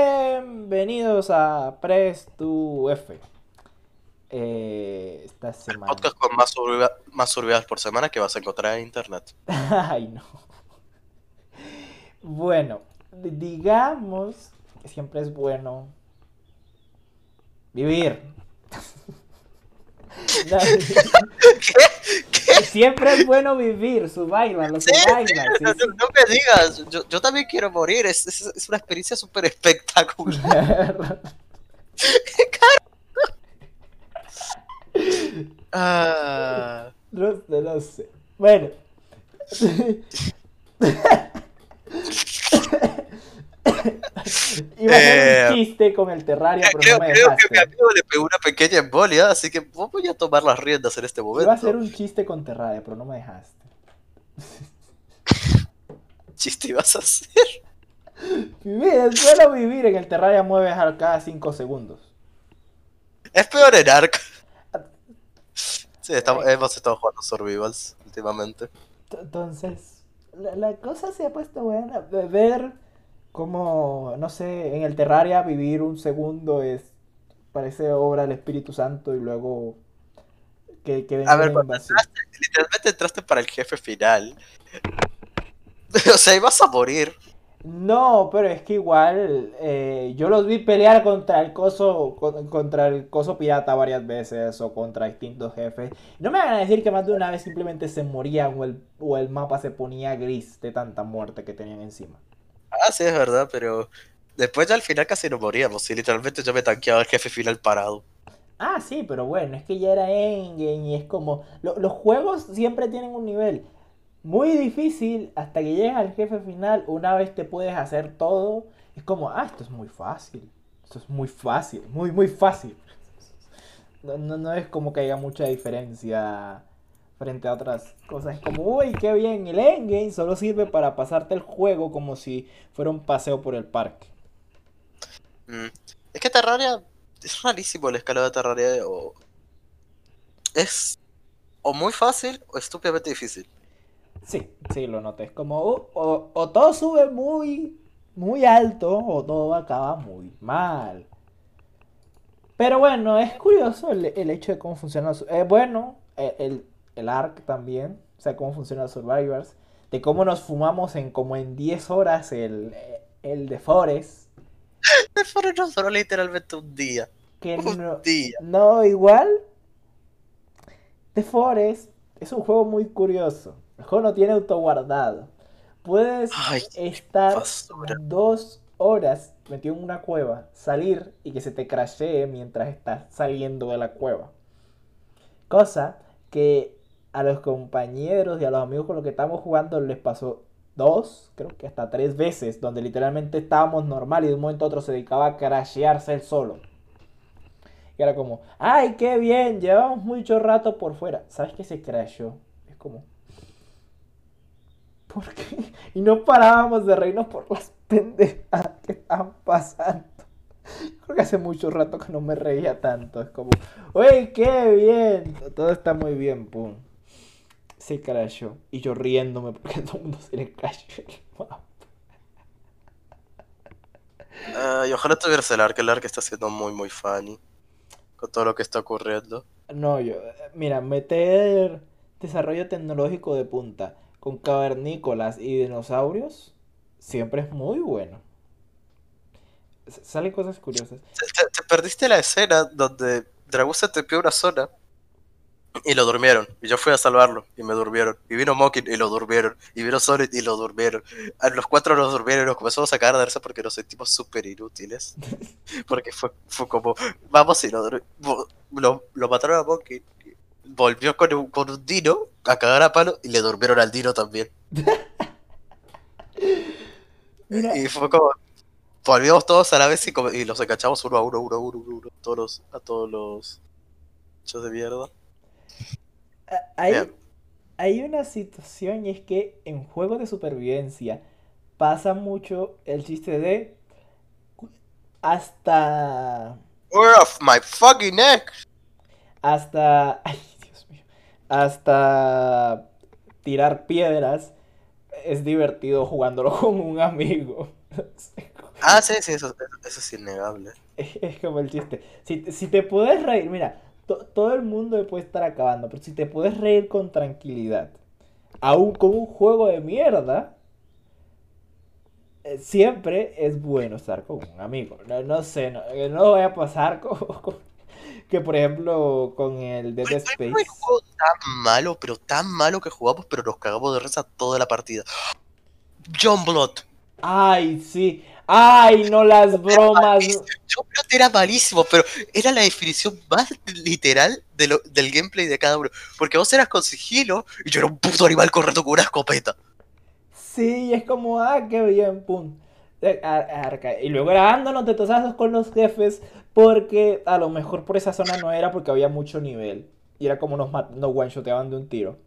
Bienvenidos a Press to F. Eh, esta El semana. podcast con más, surviva- más survival por semana que vas a encontrar en internet. Ay, no. Bueno, di- digamos que siempre es bueno vivir. Siempre es bueno vivir, sí, survival, sí, no, sí. no- no me digas, yo, yo también quiero morir, es, es, es una experiencia súper espectacular. Ah, No sé, no sé. Bueno. Iba a hacer un Eh, chiste con el Terraria, pero creo, no me creo que dejaste. mi amigo le pegó una pequeña embolia, así que voy a tomar las riendas en este Iba a momento. hacer un chiste con Terraria, pero no me dejaste. chiste ibas a hacer. Vivir, es bueno vivir en el Terraria mueves cada 5 segundos. Es peor en Ark. Sí, estamos- hemos estado jugando Survivals últimamente. Entonces, la, la cosa se ha puesto buena. Ver cómo, no sé, en el Terraria vivir un segundo es. Parece obra del Espíritu Santo y luego. Que, que A ver, invasión. Literalmente entraste para el jefe final. O sea, ibas a morir. No, pero es que igual eh, yo los vi pelear contra el coso con- contra el coso pirata varias veces o contra distintos jefes. No me van a decir que más de una vez simplemente se morían o el, o el mapa se ponía gris de tanta muerte que tenían encima. Ah, sí, es verdad, pero después ya al final casi no moríamos. Literalmente yo me tanqueaba al jefe final parado. Ah, sí, pero bueno, es que ya era endgame y es como... lo- los juegos siempre tienen un nivel muy difícil hasta que llegas al jefe final. Una vez te puedes hacer todo, es como, ah, esto es muy fácil. Esto es muy fácil, muy, muy fácil. No, no, no es como que haya mucha diferencia frente a otras cosas. Es como, uy, qué bien, el endgame solo sirve para pasarte el juego como si fuera un paseo por el parque. Mm. Es que Terraria es rarísimo el escalado de Terraria. O... Es o muy fácil o estúpidamente difícil. Sí, sí, lo noté. Es como, o, o- o todo sube muy, muy alto o todo acaba muy mal. Pero bueno, es curioso el, el hecho de cómo funciona. eh, bueno, eh, el, el ARC también, o sea, cómo funciona Survivors. De cómo nos fumamos en como en 10 horas el, el de Forest. Me fueron no solo literalmente un día. Que Un no, día. no, igual. The Forest es un juego muy curioso. El juego no tiene autoguardado. Puedes Ay, estar basura. dos horas metido en una cueva, salir y que se te crashee mientras estás saliendo de la cueva. Cosa que a los compañeros y a los amigos con los que estamos jugando les pasó dos, creo que hasta tres veces, donde literalmente estábamos normal y de un momento a otro se dedicaba a crashearse él solo. Y era como, ay, qué bien, llevamos mucho rato por fuera. ¿Sabes qué se crashó? Es como, ¿por qué? Y no parábamos de reírnos por las pendejadas que estaban pasando. Creo que hace mucho rato que no me reía tanto. Es como, ¡Uy, qué bien! Todo está muy bien, pum. Se crashó. Y yo riéndome porque a todo el mundo se le crashó el mapa. Ay, ojalá tuvieras el Ark. El está siendo muy, muy funny. Con todo lo que está ocurriendo. No, yo, mira, meter desarrollo tecnológico de punta con cavernícolas y dinosaurios siempre es muy bueno. S- Salen cosas curiosas. Te, te- te perdiste la escena donde Dragón se tepió una zona y lo durmieron. Y yo fui a salvarlo y me durmieron. Y vino Mokin y lo durmieron. Y vino Sonic y lo durmieron. A los cuatro nos durmieron y nos comenzamos a cagar de risa porque nos sentimos súper inútiles. Porque fue, fue como, vamos y lo, lo, lo mataron a Mokin. Volvió con un, con un dino a cagar a palo y le durmieron al dino también. Mira, Y fue como, volvíamos todos a la vez y, y los encachamos uno a uno, uno a uno, uno, uno, todos los, a todos los hechos de mierda. Hay, hay una situación y es que en juegos de supervivencia pasa mucho el chiste de hasta We're off my fucking neck. hasta ay Dios mío hasta tirar piedras es divertido jugándolo con un amigo Ah, sí, sí, eso, eso es innegable. Es, es como el chiste. Si, si te puedes reír, mira, to- todo el mundo puede estar acabando, pero si te puedes reír con tranquilidad, aún con un juego de mierda, eh, siempre es bueno estar con un amigo. No, no sé, no, eh, no voy a pasar con, con- que por ejemplo con el Dead Space. fue un juego tan malo, pero tan malo que jugamos, pero nos cagamos de risa toda la partida. John Blood. Ay, sí. Ay, no las bromas. John Blood era malísimo, pero era la definición más literal de lo- del gameplay de cada uno. Porque vos eras con sigilo y yo era un puto animal corriendo con una escopeta. Sí, es como, ah, qué bien, pum. Eh, Y luego era dándonos de tosazos con los jefes, porque a lo mejor por esa zona no era porque había mucho nivel. Y era como nos, nos one-shoteaban de un tiro.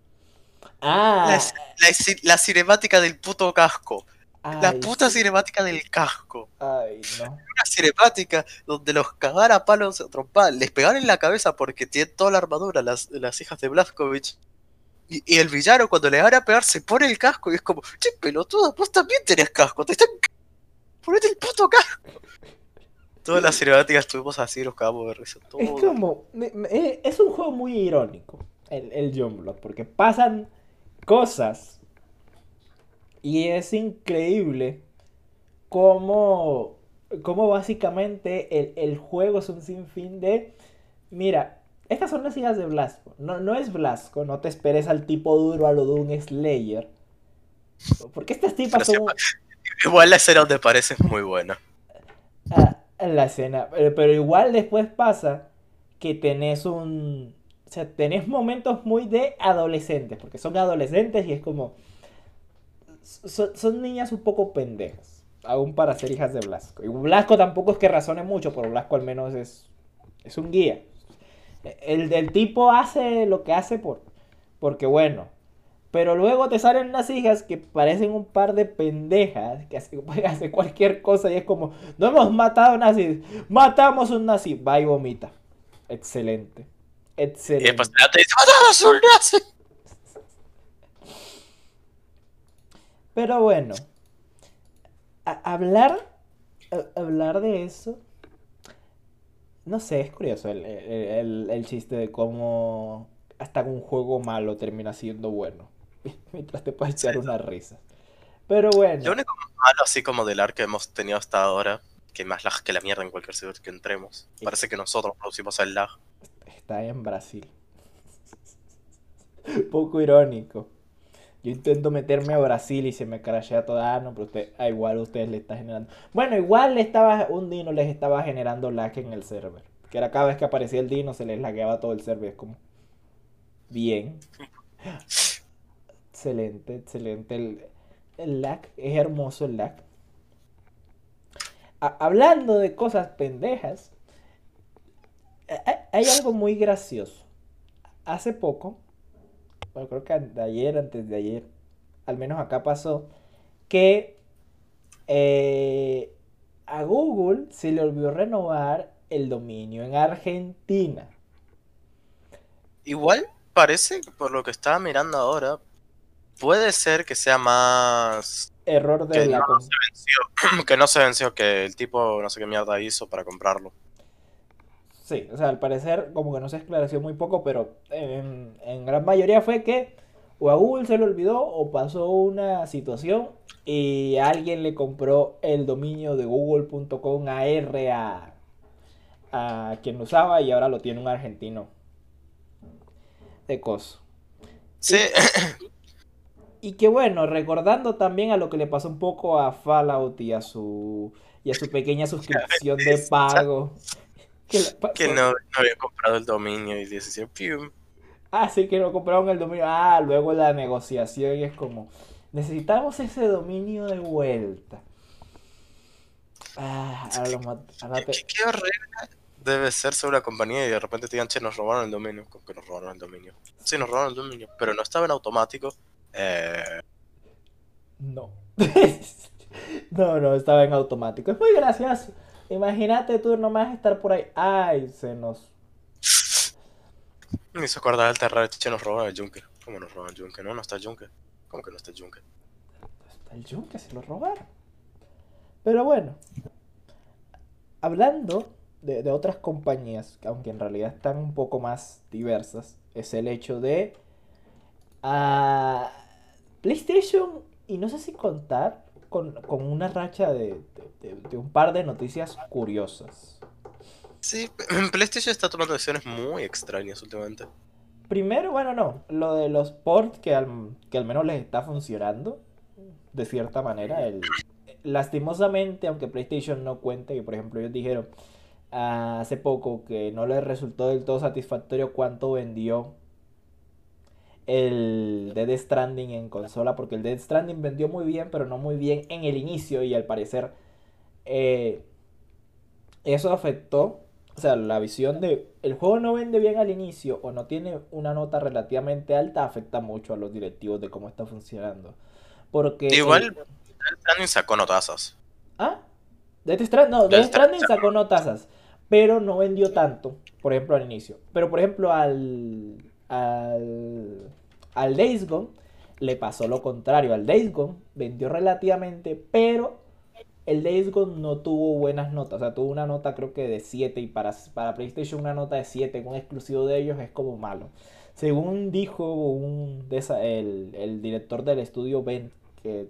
Ah, La, la ci- la cinemática del puto casco. La puta sí. cinemática del casco. Ay, no. Una cinemática donde los cagara a palos a trompar, les pegaron en la cabeza porque tienen toda la armadura las, las hijas de Blazkowicz. Y, y el villano cuando le van a pegar se pone el casco y es como, che pelotudo, vos también tenés casco, te están... Ponete el puto casco. Todas las cinemáticas estuvimos así, nos cagamos de risa. Es como, eh, es un juego muy irónico, el, el Youngblood, porque pasan cosas y es increíble cómo, cómo básicamente el, el juego es un sinfín de, mira, estas son las hijas de Blasco, no, no es Blasco, no te esperes al tipo duro a lo de un Slayer, porque estas tipas son... Igual la escena donde parece es muy buena. Ah, la escena. eh, Pero igual después pasa que tenés un. O sea, tenés momentos muy de adolescentes. Porque son adolescentes y es como. Son, son niñas un poco pendejas. Aún para ser hijas de Blasco. Y Blasco tampoco es que razone mucho, pero Blasco al menos es. Es un guía. El del tipo hace lo que hace por. Porque bueno. Pero luego te salen unas hijas que parecen un par de pendejas que hacen, hacer cualquier cosa y es como, no hemos matado nazis, matamos un nazi, va y vomita. Excelente. Y Excelente. después te dice, ¡matamos un nazi! Pero bueno, hablar, hablar de eso, no sé, es curioso el, el- el- el chiste de cómo hasta un juego malo termina siendo bueno, mientras te puedes echar una risa. Pero bueno, Lo único malo así como del arc que hemos tenido hasta ahora, que más lag que la mierda en cualquier server que entremos. Parece que nosotros producimos el lag. está en Brasil. Poco irónico. Yo intento meterme a Brasil y se me crashea toda. Ah, no, pero usted, ah, igual ustedes le está generando. Bueno, igual le estaba, un Dino les estaba generando lag en el server. Que era cada vez que aparecía el Dino se les lagueaba todo el server. Es como. Bien. Excelente, excelente. El, el lag, es hermoso el lag. Hablando de cosas pendejas, hay algo muy gracioso. Hace poco, bueno, creo que de ayer, antes de ayer, al menos acá pasó, que eh, a Google se le olvidó renovar el dominio en Argentina. Igual parece, que por lo que estaba mirando ahora, puede ser que sea más... Error de Que la... no, com- se venció, que no se venció, que el tipo no sé qué mierda hizo para comprarlo. Sí, o sea, al parecer como que no se esclareció muy poco, pero en, en gran mayoría fue que o a Google se le olvidó o pasó una situación y alguien le compró el dominio de google.com AR a, a quien lo usaba y ahora lo tiene un argentino de coso. Sí, Y que bueno, recordando también a lo que le pasó un poco a Fallout y a su y a su pequeña suscripción de pago. Que no, no había comprado el dominio y dice, pium. Ah, sí que lo compraron el dominio. Ah, luego la negociación y es como, necesitamos ese dominio de vuelta. Ah, ahora ¿Qué, te- qué- qué horrible debe ser ser una compañía y de repente te digan, che, nos robaron el dominio. ¿Cómo que nos robaron el dominio? Sí, nos robaron el dominio, pero no estaba en automático. Eh, No. No, no, estaba en automático. Es muy gracioso. Imagínate tú nomás estar por ahí. Ay, se nos... me hizo acordar del terror, che, nos robaron el yunque. ¿Cómo nos robaron el yunque? No, no está el yunque. ¿Cómo que no está el yunque? Está el yunque, se lo robaron. Pero bueno, hablando de, de otras compañías, aunque en realidad están un poco más diversas, es el hecho de ah, PlayStation, y no sé si contar con, con una racha de, de- un par de noticias curiosas. Sí, PlayStation está tomando decisiones muy extrañas últimamente. Primero, bueno, no, lo de los ports que al, que al menos les está funcionando, de cierta manera. El, lastimosamente, aunque PlayStation no cuente, que por ejemplo ellos dijeron ah, hace poco que no les resultó del todo satisfactorio cuánto vendió el Dead Stranding en consola, porque el Dead Stranding vendió muy bien, pero no muy bien en el inicio y al parecer eh, eso afectó, o sea, la visión de el juego no vende bien al inicio o no tiene una nota relativamente alta, afecta mucho a los directivos de cómo está funcionando. Porque Igual, el- Death Stranding sacó notazas. ¿Ah? Death Stranding, no, Death Death Stranding sacó notazas, pero no vendió tanto, por ejemplo, al inicio. Pero, por ejemplo, al, al, al Days Gone le pasó lo contrario. Al Days Gone vendió relativamente, pero el Days Gone no tuvo buenas notas. O sea, tuvo una nota creo que de 7 y para, para PlayStation una nota de 7 con exclusivo de ellos es como malo. Según dijo un el, el director del estudio Ben, que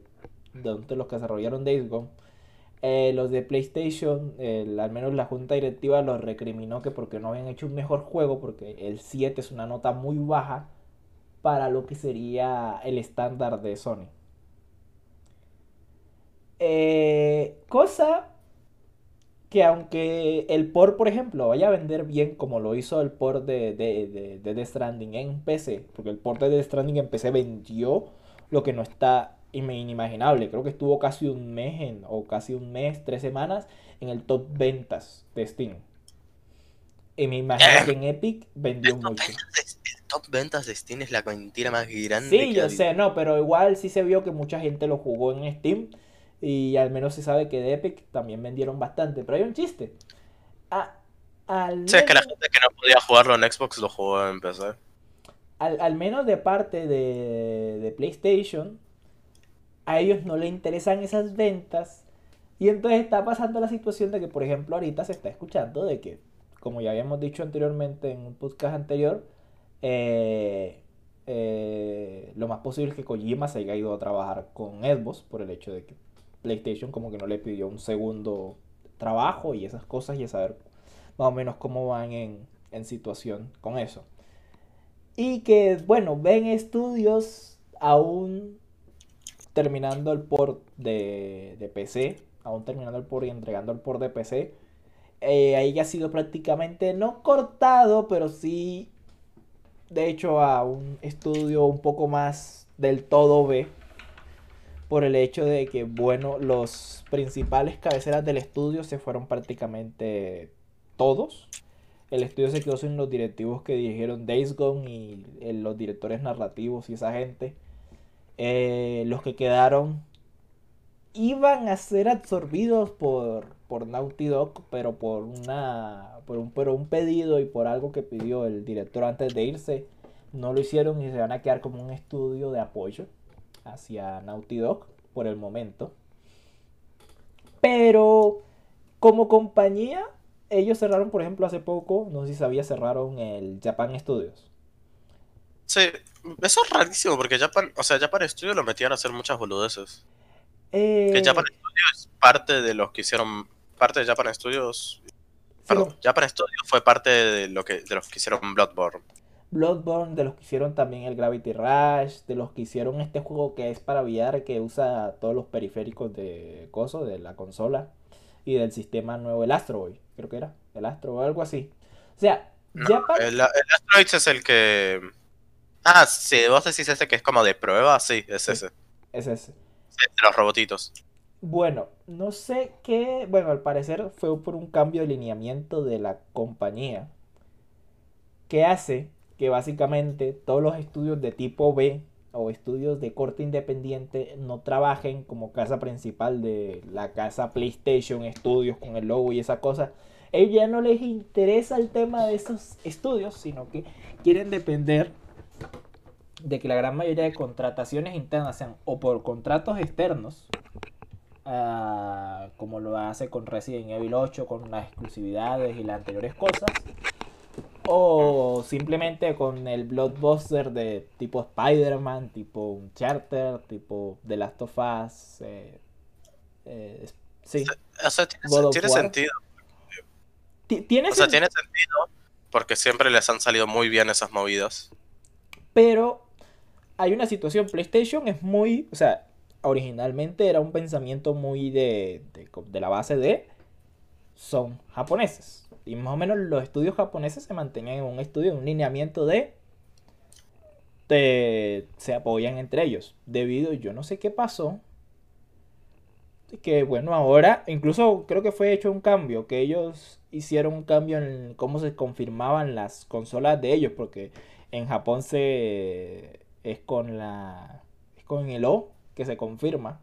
de los que desarrollaron Days eh, los de PlayStation, al menos la junta directiva los recriminó que porque no habían hecho un mejor juego, porque el 7 es una nota muy baja para lo que sería el estándar de Sony. Eh, cosa que aunque el port, por ejemplo, vaya a vender bien como lo hizo el port de, de, de, de Death Stranding en PC, porque el port de Death Stranding en PC vendió lo que no está inimaginable. Creo que estuvo casi un mes, en, o casi un mes, tres semanas, en el top ventas de Steam. Y me imagino que en Epic vendió mucho. El top ventas de Steam es la mentira más grande Sí, que yo hay. sé, no, pero igual sí se vio que mucha gente lo jugó en Steam y al menos se sabe que de Epic también vendieron bastante. Pero hay un chiste. A- al, Sí, es que la menos, gente que no podía jugarlo en Xbox lo jugó en PC. al, al menos de parte de, de PlayStation, a ellos no les interesan esas ventas. Y entonces está pasando la situación de que, por ejemplo, ahorita se está escuchando de que, como ya habíamos dicho anteriormente en un podcast anterior, eh, eh, lo más posible es que Kojima se haya ido a trabajar con Xbox por el hecho de que PlayStation como que no le pidió un segundo trabajo y esas cosas y a saber más o menos cómo van en, en situación con eso. Y que, bueno, ven estudios aún terminando el port de, de PC, aún terminando el port y entregando el port de PC. Eh, ahí ha sido prácticamente no cortado, pero sí, de hecho, a un estudio un poco más del todo B. Por el hecho de que, bueno, los principales cabeceras del estudio se fueron prácticamente todos. El estudio se quedó sin los directivos que dirigieron Days Gone y eh, los directores narrativos y esa gente. Eh, los que quedaron iban a ser absorbidos por, por Naughty Dog, pero por una por un, por un pedido y por algo que pidió el director antes de irse, no lo hicieron y se van a quedar como un estudio de apoyo hacia Naughty Dog por el momento. Pero como compañía, ellos cerraron, por ejemplo, hace poco, no sé si sabía, cerraron el Japan Studios. Sí, eso es rarísimo porque Japan, o sea, Japan Studio lo metían a hacer muchas boludeces. Eh, Que Japan Studio es parte de los que hicieron, parte de Japan Studios, perdón, Japan Studio fue parte de lo que, de los que hicieron Bloodborne. Bloodborne, de los que hicieron también el Gravity Rush, de los que hicieron este juego que es para VR, que usa todos los periféricos de coso, de la consola y del sistema nuevo, el Astro Boy, creo que era, el Astro Boy, algo así. O sea, No, Japan, el, el Asteroids es el que... Ah, sí, vos decís ese que es como de prueba, sí, es Sí. ese. es ese. Sí, de los robotitos. Bueno, no sé qué, bueno, al parecer fue por un cambio de lineamiento de la compañía que hace que básicamente todos los estudios de tipo B o estudios de corte independiente no trabajen como casa principal de la casa PlayStation Studios con el logo y esa cosa. A ellos ya no les interesa el tema de esos estudios, sino que quieren depender de que la gran mayoría de contrataciones internas sean o por contratos externos ah, como lo hace con Resident Evil 8, con las exclusividades y las anteriores cosas, o simplemente con el blockbuster de tipo Spider-Man, tipo Uncharted, tipo The Last of Us. Eh, eh, sí. O sea, tiene, tiene sentido. ¿Tiene o sea, tiene sentido porque siempre les han salido muy bien esas movidas. Pero hay una situación, PlayStation es muy, o sea, originalmente era un pensamiento muy de, de, de la base de son japoneses y más o menos los estudios japoneses se mantenían en un estudio, en un lineamiento de, se apoyan entre ellos. Debido, yo no sé qué pasó, que bueno, ahora incluso creo que fue hecho un cambio, que ellos hicieron un cambio en cómo se confirmaban las consolas de ellos, porque en Japón se es con la es con el O que se confirma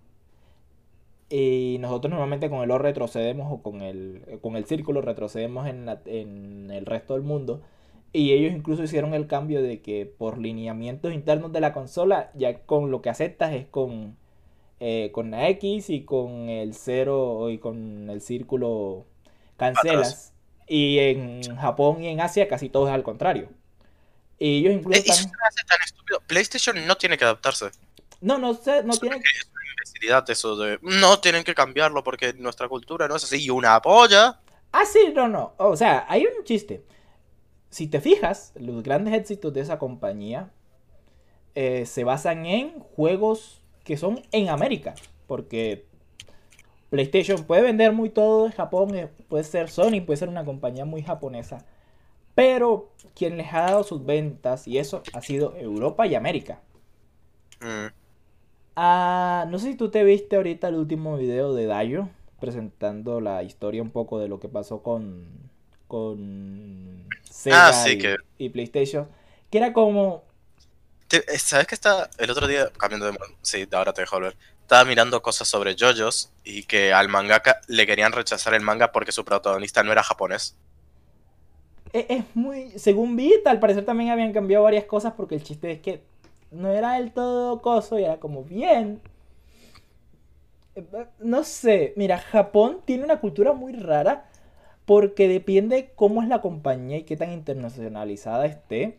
y nosotros normalmente con el O retrocedemos o con el, con el círculo retrocedemos en, en el resto del mundo. Y ellos incluso hicieron el cambio de que por lineamientos internos de la consola, ya con lo que aceptas es con, eh, con la X y con el 0 y con el círculo cancelas. Y en Japón y en Asia casi todo es al contrario. Ellos incluso... Eh, están... tan estúpido. PlayStation no tiene que adaptarse. No, no, sé, no tiene que eso de no tienen que cambiarlo porque nuestra cultura no es así y una polla. Ah, sí, no, no. O sea, hay un chiste. Si te fijas, los grandes éxitos de esa compañía eh, se basan en juegos que son en América. Porque PlayStation puede vender muy todo en Japón, eh, puede ser Sony, puede ser una compañía muy japonesa. Pero quien les ha dado sus ventas y eso ha sido Europa y América. Mm. Ah, no sé si tú te viste ahorita el último video de Dayo presentando la historia un poco de lo que pasó con con Sega ah, y, PlayStation, que era como eh, ¿Sabes que está el otro día cambiando de sí, ahora te dejo ver. Estaba mirando cosas sobre JoJo's y que al mangaka le querían rechazar el manga porque su protagonista no era japonés. Es, es muy, según vi, al parecer también habían cambiado varias cosas porque el chiste es que no era del todo coso y era como bien. No sé, mira, Japón tiene una cultura muy rara porque depende cómo es la compañía y qué tan internacionalizada esté.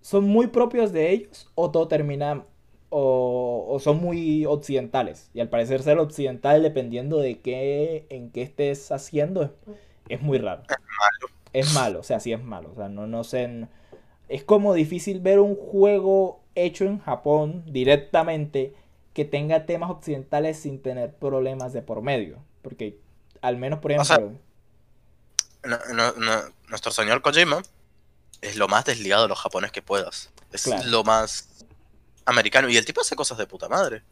Son muy propios de ellos o todo termina o, son muy occidentales. Y al parecer ser occidental dependiendo de qué en qué estés haciendo es, muy raro. Es malo. Es malo, o sea, sí es malo. O sea, no, no sé es como difícil ver un juego hecho en Japón directamente que tenga temas occidentales sin tener problemas de por medio. Porque al menos, por ejemplo... nuestro señor Kojima es lo más desligado de los japoneses que puedas. Es lo más americano. Y el tipo hace cosas de puta madre.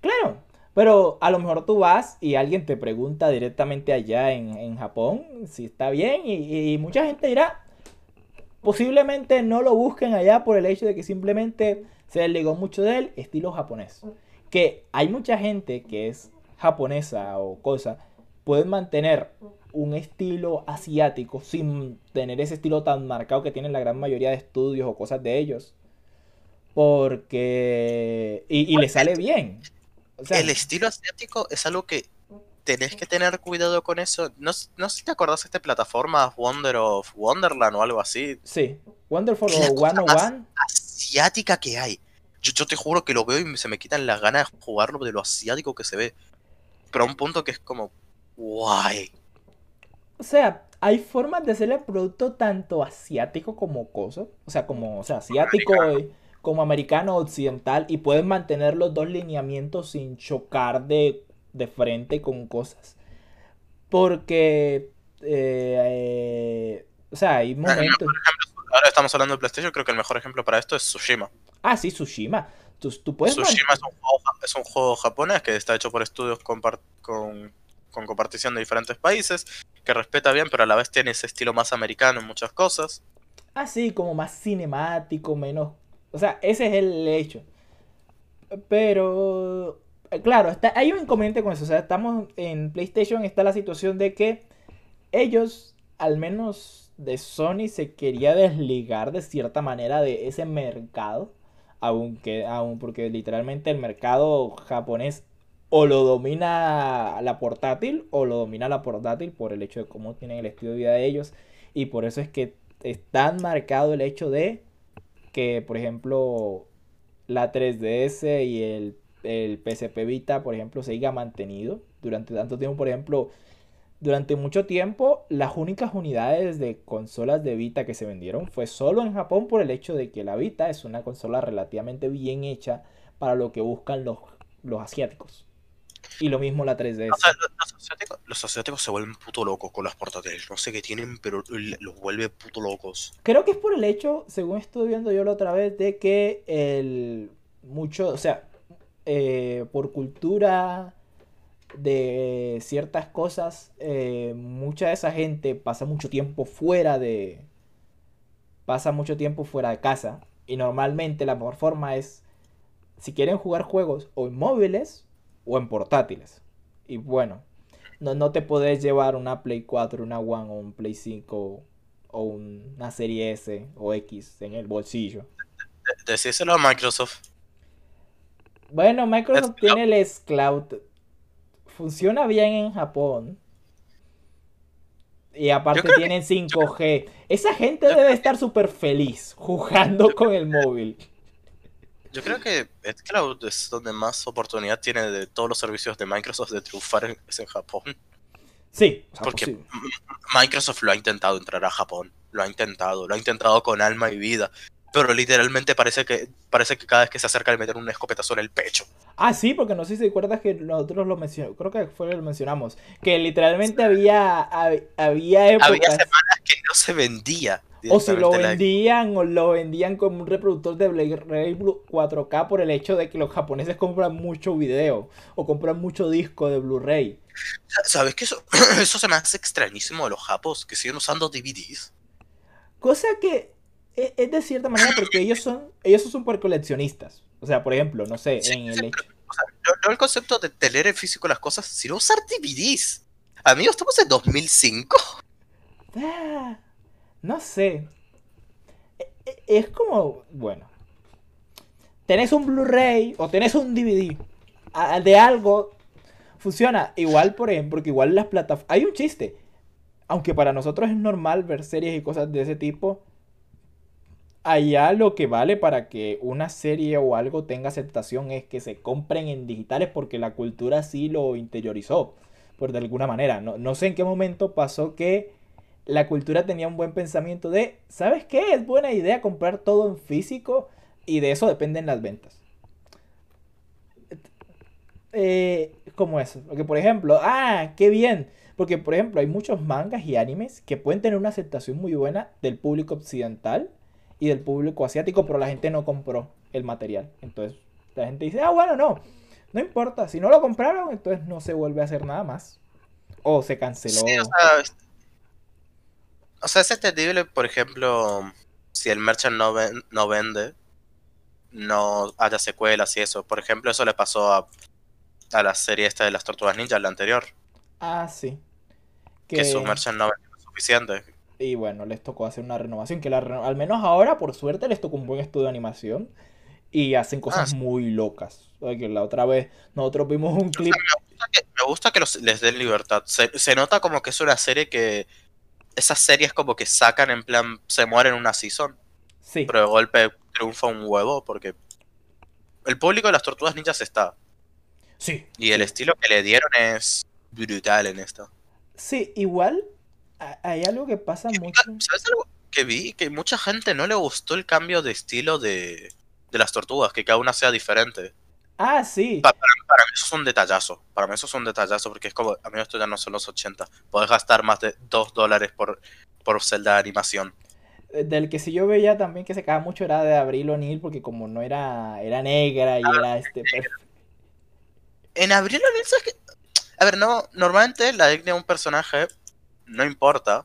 Claro. Pero a lo mejor tú vas y alguien te pregunta directamente allá en, Japón si está bien y mucha gente dirá, Posiblemente no lo busquen allá por el hecho de que simplemente se desligó mucho de él, estilo japonés. Que hay mucha gente que es japonesa o cosa, pueden mantener un estilo asiático sin tener ese estilo tan marcado que tienen la gran mayoría de estudios o cosas de ellos. Porque... Y, y le sale bien. El estilo asiático es algo que tenés que tener cuidado con eso. No, no sé si te acordás de esta plataforma Wonder of Wonderland o algo así. Sí, Wonderful o One One. Asiática que hay. Yo, te juro que lo veo y se me quitan las ganas de jugarlo de lo asiático que se ve. Pero a un punto que es como. Guay. O sea, hay formas de hacer el producto tanto asiático como coso. O sea, como o sea, asiático como americano occidental. Y pueden mantener los dos lineamientos sin chocar de de frente con cosas. Porque, eh, o sea, hay momentos... ahora estamos hablando de PlayStation, creo que el mejor ejemplo para esto es Tsushima. Ah, sí, Tsushima. Tú, tú puedes Tsushima es un, juego, es un, juego, japonés que está hecho por estudios con, con, con compartición de diferentes países, que respeta bien, pero a la vez tiene ese estilo más americano en muchas cosas. Ah, sí, como más cinemático, menos... O sea, ese es el hecho. Pero eh, claro, está, hay un inconveniente con eso. O sea, estamos en PlayStation, está la situación de que ellos, al menos de Sony, se quería desligar de cierta manera de ese mercado. Aunque, aún porque literalmente el mercado japonés o lo domina la portátil o lo domina la portátil por el hecho de cómo tienen el estilo de vida de ellos. Y por eso es que es tan marcado el hecho de que, por ejemplo, la 3DS y el, el PSP Vita, por ejemplo, se haya mantenido durante tanto tiempo. Por ejemplo, durante mucho tiempo, las únicas unidades de consolas de Vita que se vendieron fue solo en Japón por el hecho de que la Vita es una consola relativamente bien hecha para lo que buscan los, los asiáticos. Y lo mismo la 3DS. O sea, lo- los, asiáticos, los asiáticos se vuelven puto locos con las portátiles. No sé qué tienen, pero los vuelve puto locos. Creo que es por el hecho, según estuve viendo yo la otra vez, de que el mucho, o sea, eh, por cultura de ciertas cosas, eh, mucha de esa gente pasa mucho tiempo fuera de, pasa mucho tiempo fuera de casa y normalmente la mejor forma es, si quieren jugar juegos o en móviles o en portátiles. Y bueno, no, no te puedes llevar una Play 4, una One o un Play 5 o una serie S o X en el bolsillo. De- Decíselo a Microsoft. Bueno, Microsoft tiene el Cloud. Funciona bien en Japón. Y aparte que- tienen 5G. Esa gente debe estar súper feliz jugando con el móvil. Yo creo que Xcloud es donde más oportunidad tiene de todos los servicios de Microsoft de triunfar en, es en Japón. Sí, o sea, Porque pues sí. Microsoft lo ha intentado entrar a Japón. Lo ha intentado, lo ha intentado con alma y vida. Pero literalmente parece que parece que cada vez que se acerca le meten un escopetazo en el pecho. Ah, sí, porque no sé si te acuerdas que nosotros lo mencionamos. Creo que fue que lo mencionamos. Que literalmente había, hab- había épocas. Había semanas que no se vendía. O si lo la- vendían, o lo vendían como un reproductor de Blu-ray 4K por el hecho de que los japoneses compran mucho video o compran mucho disco de Blu-ray. ¿Sabes qué? Eso, eso se me hace extrañísimo de los japos que siguen usando DVDs. Cosa que e- es de cierta manera porque ellos son ellos son super coleccionistas. O sea, por ejemplo, no sé, Sí, en el hecho. O sea, no, no el concepto de, leer en físico las cosas, sino usar DVDs. Amigos, estamos en 2005. Ah, no sé. E- e- Es como, bueno. Tenés un Blu-ray o tenés un DVD de algo. Funciona igual, por ejemplo, porque igual las plataformas... Hay un chiste. Aunque para nosotros es normal ver series y cosas de ese tipo. Allá lo que vale para que una serie o algo tenga aceptación es que se compren en digitales porque la cultura sí lo interiorizó. Por de alguna manera. No, no sé en qué momento pasó que la cultura tenía un buen pensamiento de, ¿sabes qué? Es buena idea comprar todo en físico y de eso dependen las ventas. Eh, como eso. Porque, por ejemplo, ah, qué bien. Porque, por ejemplo, hay muchos mangas y animes que pueden tener una aceptación muy buena del público occidental y del público asiático, pero la gente no compró el material. Entonces, la gente dice, ah, bueno, no. No importa. Si no lo compraron, entonces no se vuelve a hacer nada más. O se canceló. Sí, o sea, es- o sea, es entendible, por ejemplo, si el merchant no, ven- no vende, no haya secuelas y eso. Por ejemplo, eso le pasó a, a la serie esta de las Tortugas Ninja, la anterior, Ah, sí. que, su merchant no vendió lo suficiente. Y bueno, les tocó hacer una renovación. Que la reno- al menos ahora, por suerte, les tocó un buen estudio de animación. Y hacen cosas sí. muy locas. La otra vez nosotros vimos un clip. Me gusta que, me gusta que los- les den libertad. Se, se nota como que es una serie que... Esas series como que sacan en plan... Se mueren una season. Sí, pero de golpe triunfa un huevo porque el público de las tortugas ninjas está sí. y el estilo que le dieron es brutal en esto. Sí, igual hay algo que pasa mucho. ¿Sabes algo que vi? Que mucha gente no le gustó el cambio de estilo de, de las tortugas, que cada una sea diferente. Ah, sí. Pa- Para mí eso es un detallazo, para mí eso es un detallazo porque es como, a mí esto ya no son los 80, podés gastar más de 2 dólares por, por celda de animación. Eh, Del que sí yo veía también que se quedaba mucho era de Abril O'Neill, porque como no era, era negra y era este. En abril O'Neil, ¿sabes qué? A ver, no, normalmente la etnia de un personaje no importa.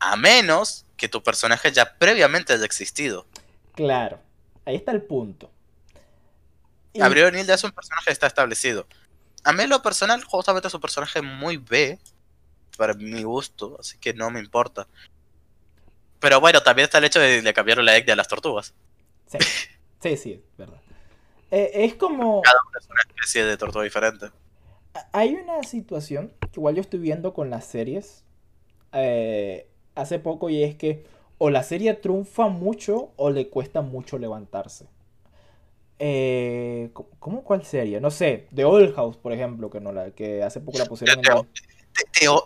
A menos que tu personaje ya previamente haya existido. Claro, ahí está el punto. Y- Abril O'Neil ya es un personaje que está establecido. A mí lo personal, justamente es un personaje muy B, para mi gusto, así que no me importa. Pero bueno, también está el hecho de, de cambiar la etnia a las tortugas. Sí, sí, sí, es verdad. Eh, es como... Cada una es una especie de tortuga diferente. Hay una situación que igual yo estoy viendo con las series eh, hace poco y es que o la serie triunfa mucho o le cuesta mucho levantarse. Eh, ¿cómo- ¿Cómo cuál serie? No sé, The Old House, por ejemplo, que no la, que hace poco la pusieron en The, la-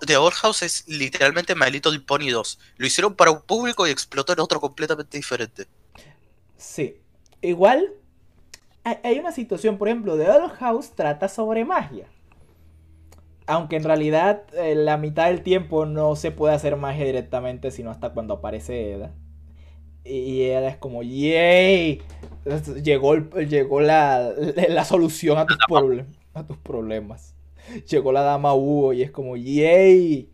The- The Old House es literalmente My Little Pony 2. Lo hicieron para un público y explotó en otro completamente diferente. Sí. Igual hay, hay una situación, por ejemplo, The Old House trata sobre magia. Aunque en realidad eh, la mitad del tiempo no se puede hacer magia directamente, sino hasta cuando aparece Eda. Y Eda es como, ¡yay! Llegó, el- llegó la, la solución a tus, a tus problemas. Llegó la dama Hugo y es como, ¡yay!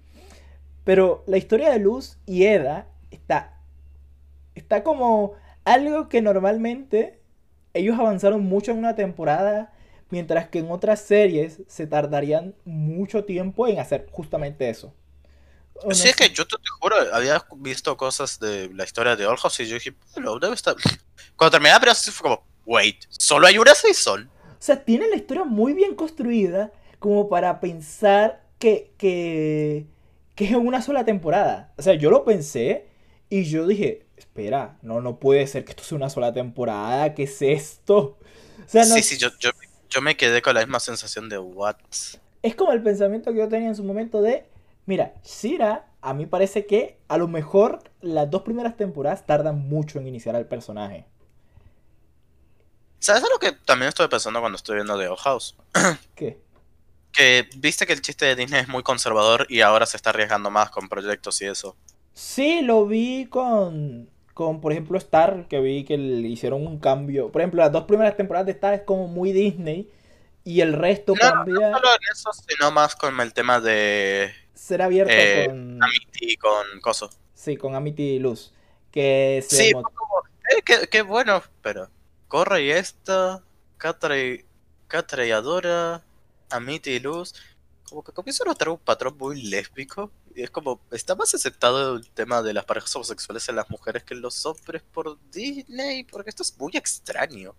Pero la historia de Luz y Eda está, está como algo que normalmente ellos avanzaron mucho en una temporada, mientras que en otras series se tardarían mucho tiempo en hacer justamente eso. No Sí, es que yo te, te juro, había visto cosas de la historia de Old House y yo dije, bueno, debe estar. Cuando terminé la primera fue como, wait, ¿solo hay una season? O sea, tiene la historia muy bien construida como para pensar que, que, que es en una sola temporada. O sea, yo lo pensé y yo dije, espera, no, no puede ser que esto sea una sola temporada, ¿qué es esto? O sea, no, Sí, sí, yo, yo, yo me quedé con la misma sensación de what. es como el pensamiento que yo tenía en su momento de, mira, Shira, a mí parece que a lo mejor las dos primeras temporadas tardan mucho en iniciar al personaje. ¿Sabes algo que también estuve pensando cuando estoy viendo The Old House? ¿Qué? Que viste que el chiste de Disney es muy conservador y ahora se está arriesgando más con proyectos y eso. Sí, lo vi con, con, por ejemplo, Star, que vi que le hicieron un cambio. Por ejemplo, las dos primeras temporadas de Star es como muy Disney y el resto No, no cambia. solo en eso, sino más con el tema de Será abierto eh, con, Amity con Coso. sí, con Amity Luz. Que se Sí, como, eh, qué, qué bueno, pero Corre y esta, y, y Adora, Amity y Luz, como que comienza a notar un patrón muy lésbico. Es como, está más aceptado el tema de las parejas homosexuales en las mujeres que en los hombres por Disney, porque esto es muy extraño.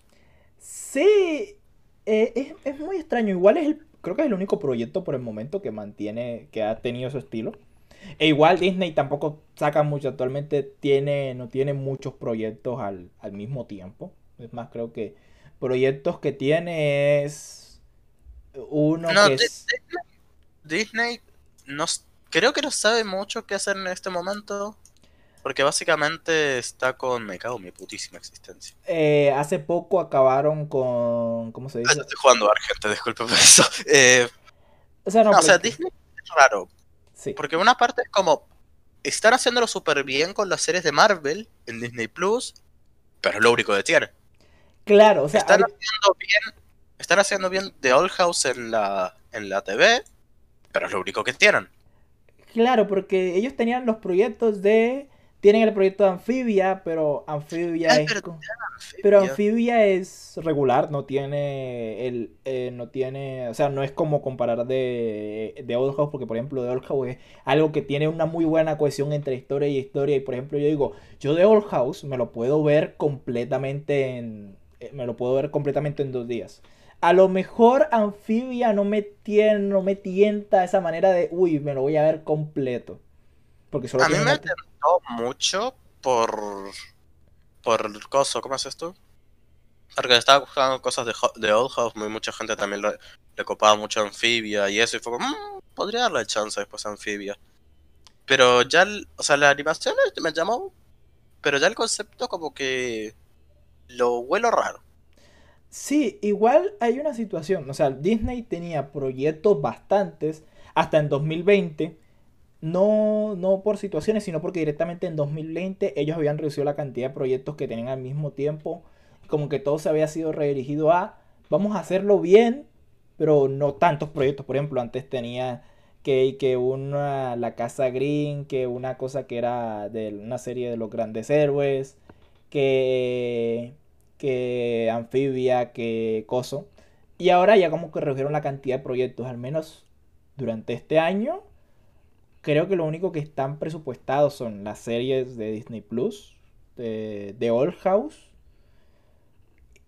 Sí, eh, es, es muy extraño. Igual es el, creo que es el único proyecto por el momento que mantiene, que ha tenido su estilo. E igual Disney tampoco saca mucho, actualmente tiene, no tiene muchos proyectos al, al mismo tiempo. Es más, creo que proyectos que tiene es uno No, que es... Disney no, creo que no sabe mucho qué hacer en este momento, porque básicamente está con, me cago en mi putísima existencia. eh, hace poco acabaron con... ¿Cómo se Ah, dice? yo estoy jugando Argente, disculpe por eso. Eh, O sea, no, no, o sea, Disney es raro, Sí. porque una parte es como, están haciéndolo súper bien con las series de Marvel en Disney Plus, pero es lo único que tiene. Claro, o sea, Están haciendo bien, están haciendo bien The Old House en la, en la TV, pero es lo único que tienen. Claro, porque ellos tenían los proyectos de... Tienen el proyecto de Amphibia, pero Amphibia Ay, es... pero Pero Amphibia. Amphibia es regular, no tiene el... eh, no tiene... O sea, no es como comparar de, de Old House, porque por ejemplo de Old House es algo que tiene una muy buena cohesión entre historia y historia. Y por ejemplo yo digo, yo de Old House me lo puedo ver completamente en... eh, Me lo puedo ver completamente en dos días. A lo mejor Amphibia no me tiene, no me tienta esa manera de, uy, me lo voy a ver completo. Porque solo A mí me una- tentó mucho por. por el coso, ¿cómo es esto? Porque estaba buscando cosas de, de Old House, muy mucha gente también le, le copaba mucho Amphibia y eso, y fue como, "Mm, podría darle chance después a Amphibia. Pero ya, el- o sea, la animación me llamó, pero ya el concepto como que lo huelo raro. Sí, igual hay una situación, o sea, Disney tenía proyectos bastantes hasta en 2020, no, no por situaciones, sino porque directamente en 2020 ellos habían reducido la cantidad de proyectos que tenían al mismo tiempo, como que todo se había sido redirigido a, vamos a hacerlo bien, pero no tantos proyectos, por ejemplo, antes tenía que, que una, la Casa Green, que una cosa que era de una serie de los grandes héroes, que, que Amphibia, que Coso. Y ahora ya como que redujeron la cantidad de proyectos, al menos durante este año. Creo que lo único que están presupuestados son las series de Disney Plus, de, de Old House.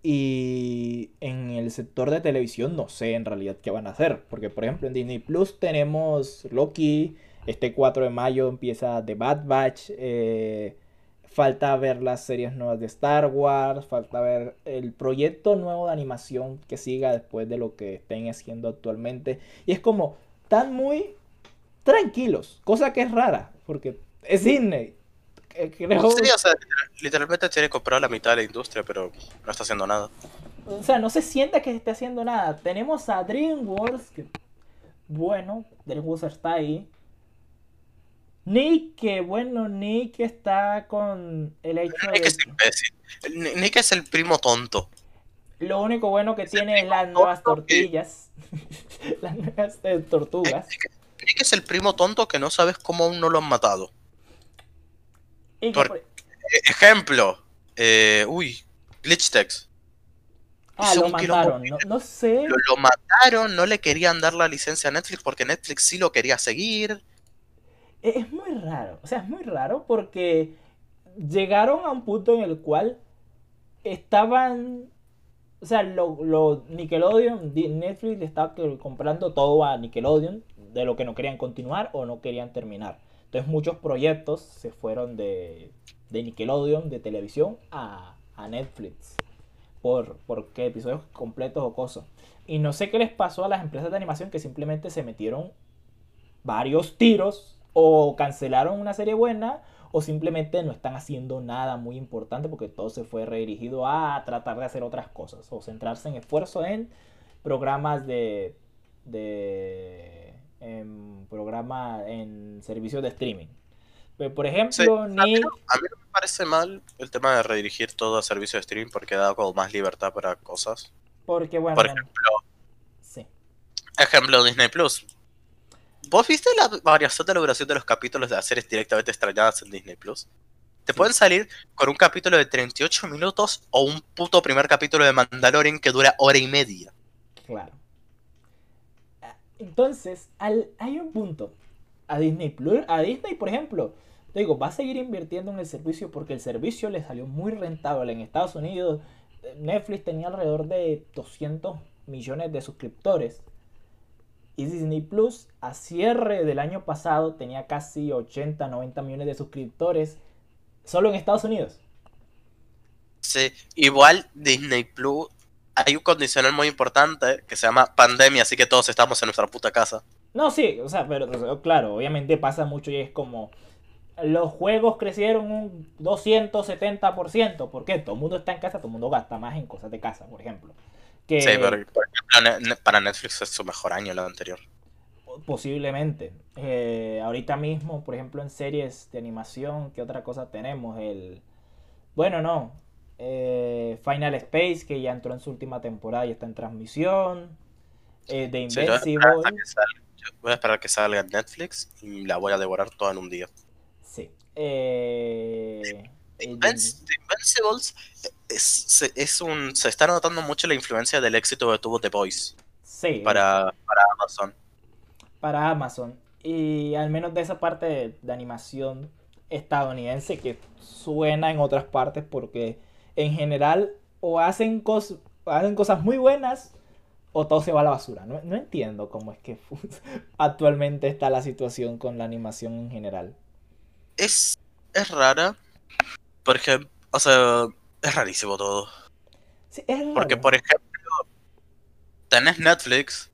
Y en el sector de televisión no sé en realidad qué van a hacer. Porque por ejemplo en Disney Plus tenemos Loki. Este 4 de mayo empieza The Bad Batch. Eh, falta ver las series nuevas de Star Wars. Falta ver el proyecto nuevo de animación que siga después de lo que estén haciendo actualmente. Y es como, están muy tranquilos. Cosa que es rara. Porque es Disney. Eh, creo... Sí, o sea, literalmente tiene comprado la mitad de la industria, pero no está haciendo nada. O sea, no se siente que esté haciendo nada. Tenemos a DreamWorks, que bueno, DreamWorks está ahí. Nick, que bueno, Nick está con el hecho Nick es imbécil. Nick es el primo tonto. Lo único bueno que tiene es las nuevas tortillas. las nuevas eh, tortugas. Nick es el primo tonto que no sabes cómo aún no lo han matado. Por ejemplo, eh, uy, Glitchtex. Ah, lo mataron, no, sé. Lo, mataron, no le querían dar la licencia a Netflix porque Netflix sí lo quería seguir. E, es muy raro, o sea, es muy raro porque llegaron a un punto en el cual estaban, o sea, lo, lo Nickelodeon, Netflix le estaba comprando todo a Nickelodeon de lo que no querían continuar o no querían terminar. Entonces muchos proyectos se fueron de, de Nickelodeon, de televisión, a, a Netflix. Por, por qué episodios completos o cosas. Y no sé qué les pasó a las empresas de animación que simplemente se metieron varios tiros o cancelaron una serie buena o simplemente no están haciendo nada muy importante porque todo se fue redirigido a tratar de hacer otras cosas o centrarse en esfuerzo en programas de, de en programa, en servicios de streaming. Por ejemplo, a, mí, no me parece mal el tema de redirigir todo a servicios de streaming porque da como más libertad para cosas. Porque, bueno, por ejemplo, sí. ejemplo Disney Plus. ¿Vos viste la variación de la duración de los capítulos de las series directamente extrañadas en Disney Plus? Te pueden salir con un capítulo de 38 minutos o un puto primer capítulo de Mandalorian que dura hora y media. Claro. Entonces, al, hay un punto. A Disney a Disney, por ejemplo, digo, va a seguir invirtiendo en el servicio porque el servicio le salió muy rentable. En Estados Unidos, Netflix tenía alrededor de 200 millones de suscriptores. Y Disney Plus, a cierre del año pasado, tenía casi 80, 90 millones de suscriptores solo en Estados Unidos. Sí, igual Disney Plus hay un condicional muy importante que se llama pandemia, así que todos estamos en nuestra puta casa. No, sí, o sea, pero claro, obviamente pasa mucho y es como los juegos crecieron un 270%, ¿por qué? Todo el mundo está en casa, todo el mundo gasta más en cosas de casa, por ejemplo. Que... Sí, pero por ejemplo, para Netflix es su mejor año el anterior. Posiblemente. Eh, ahorita mismo, por ejemplo, en series de animación, ¿qué otra cosa tenemos? El... Bueno, no, eh, Final Space, que ya entró en su última temporada y está en transmisión. Eh, The Invincible. voy, a esperar que salga en Netflix y la voy a devorar toda en un día. Sí. Eh, The, Invincibles es, un. Se está notando mucho la influencia del éxito que tuvo The Voice. Sí. Para, para Amazon. Para Amazon. Y al menos de esa parte de animación estadounidense que suena en otras partes porque en general o hacen, hacen cosas muy buenas o todo se va a la basura. No, entiendo cómo es que actualmente está la situación con la animación en general. Es, es rara. Por ejemplo, o sea, es rarísimo todo. Sí, es raro. Porque, por ejemplo, tenés Netflix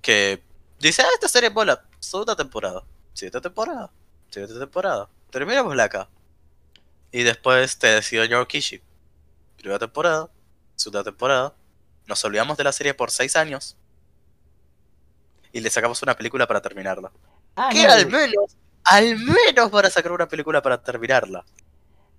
que dice, ah, esta serie es bola, segunda temporada, siete temporada, siete temporada, terminamos la acá. Y después te decidió York Kishi. Primera temporada, segunda temporada. Nos olvidamos de la serie por seis años. Y le sacamos una película para terminarla. Ah, que al menos, al menos para sacar una película para terminarla.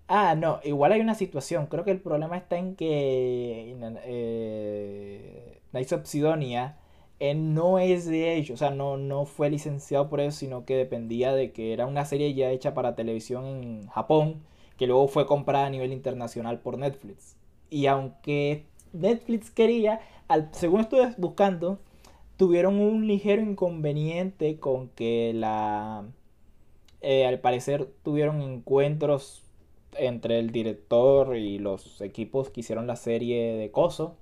Ah, no, igual hay una situación. Creo que el problema está en que eh, Nice of Sidonia eh, no es de ellos, o sea, no, no fue licenciado por eso, sino que dependía de que era una serie ya hecha para televisión en Japón que luego fue comprada a nivel internacional por Netflix. Y aunque Netflix quería, al, según estuve buscando, tuvieron un ligero inconveniente con que la... Eh, al parecer tuvieron encuentros entre el director y los equipos que hicieron la serie de Coso.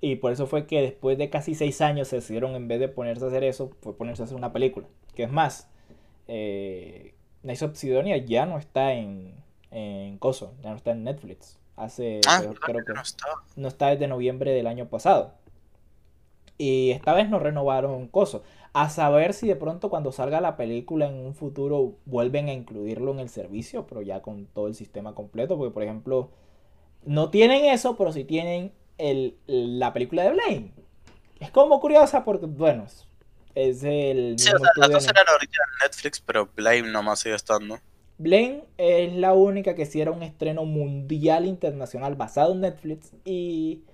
Y por eso fue que después de casi seis años se decidieron, en vez de ponerse a hacer eso, fue ponerse a hacer una película. Que es más, eh, Nice of Sidonia ya no está en, en Coso, ya no está en Netflix. Hace, Ah, creo, ¿verdad creo que que no está? no está desde noviembre del año pasado. Y esta vez no renovaron Coso. A saber si de pronto cuando salga la película en un futuro vuelven a incluirlo en el servicio, pero ya con todo el sistema completo. Porque, por ejemplo, no tienen eso, pero sí tienen el, la película de Blame. Es como curiosa porque, bueno, es- es el Sí, o mismo sea, las dos eran en Netflix, pero Blame nomás sigue estando. Blame es la única que sí era un estreno mundial internacional basado en Netflix y,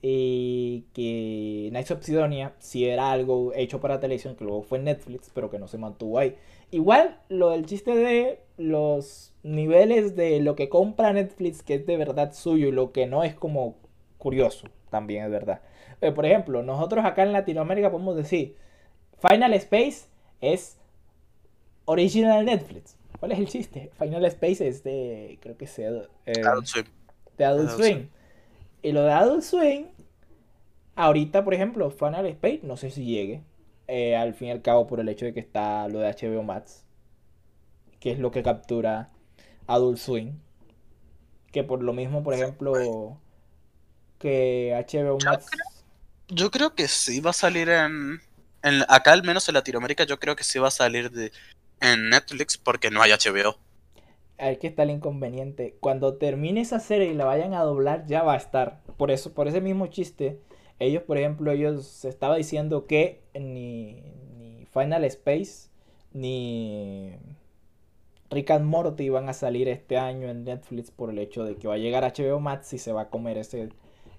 y que Nights of Sidonia sí era algo hecho para televisión que luego fue Netflix pero que no se mantuvo ahí. Igual lo del chiste de los niveles de lo que compra Netflix que es de verdad suyo y lo que no es como curioso también es verdad. Eh, por ejemplo, nosotros acá en Latinoamérica podemos decir Final Space es original Netflix. ¿Cuál es el chiste? Final Space es de, creo que es de, eh, Adult Swim. de Adult Adult Swim. Y lo de Adult Swim, ahorita, por ejemplo, Final Space, no sé si llegue. eh, al fin y al cabo, por el hecho de que está lo de HBO Max, que es lo que captura Adult Swim. Que por lo mismo, por ejemplo, que HBO Yo Max. Yo creo que sí va a salir en, en- Acá, al menos en Latinoamérica, yo creo que sí va a salir de, en Netflix porque no hay HBO. Aquí está el inconveniente. Cuando termine esa serie y la vayan a doblar, ya va a estar. Por eso, por ese mismo chiste, ellos, por ejemplo, ellos se estaba diciendo que ni, ni Final Space ni Rick and Morty iban a salir este año en Netflix por el hecho de que va a llegar HBO Max y se va a comer ese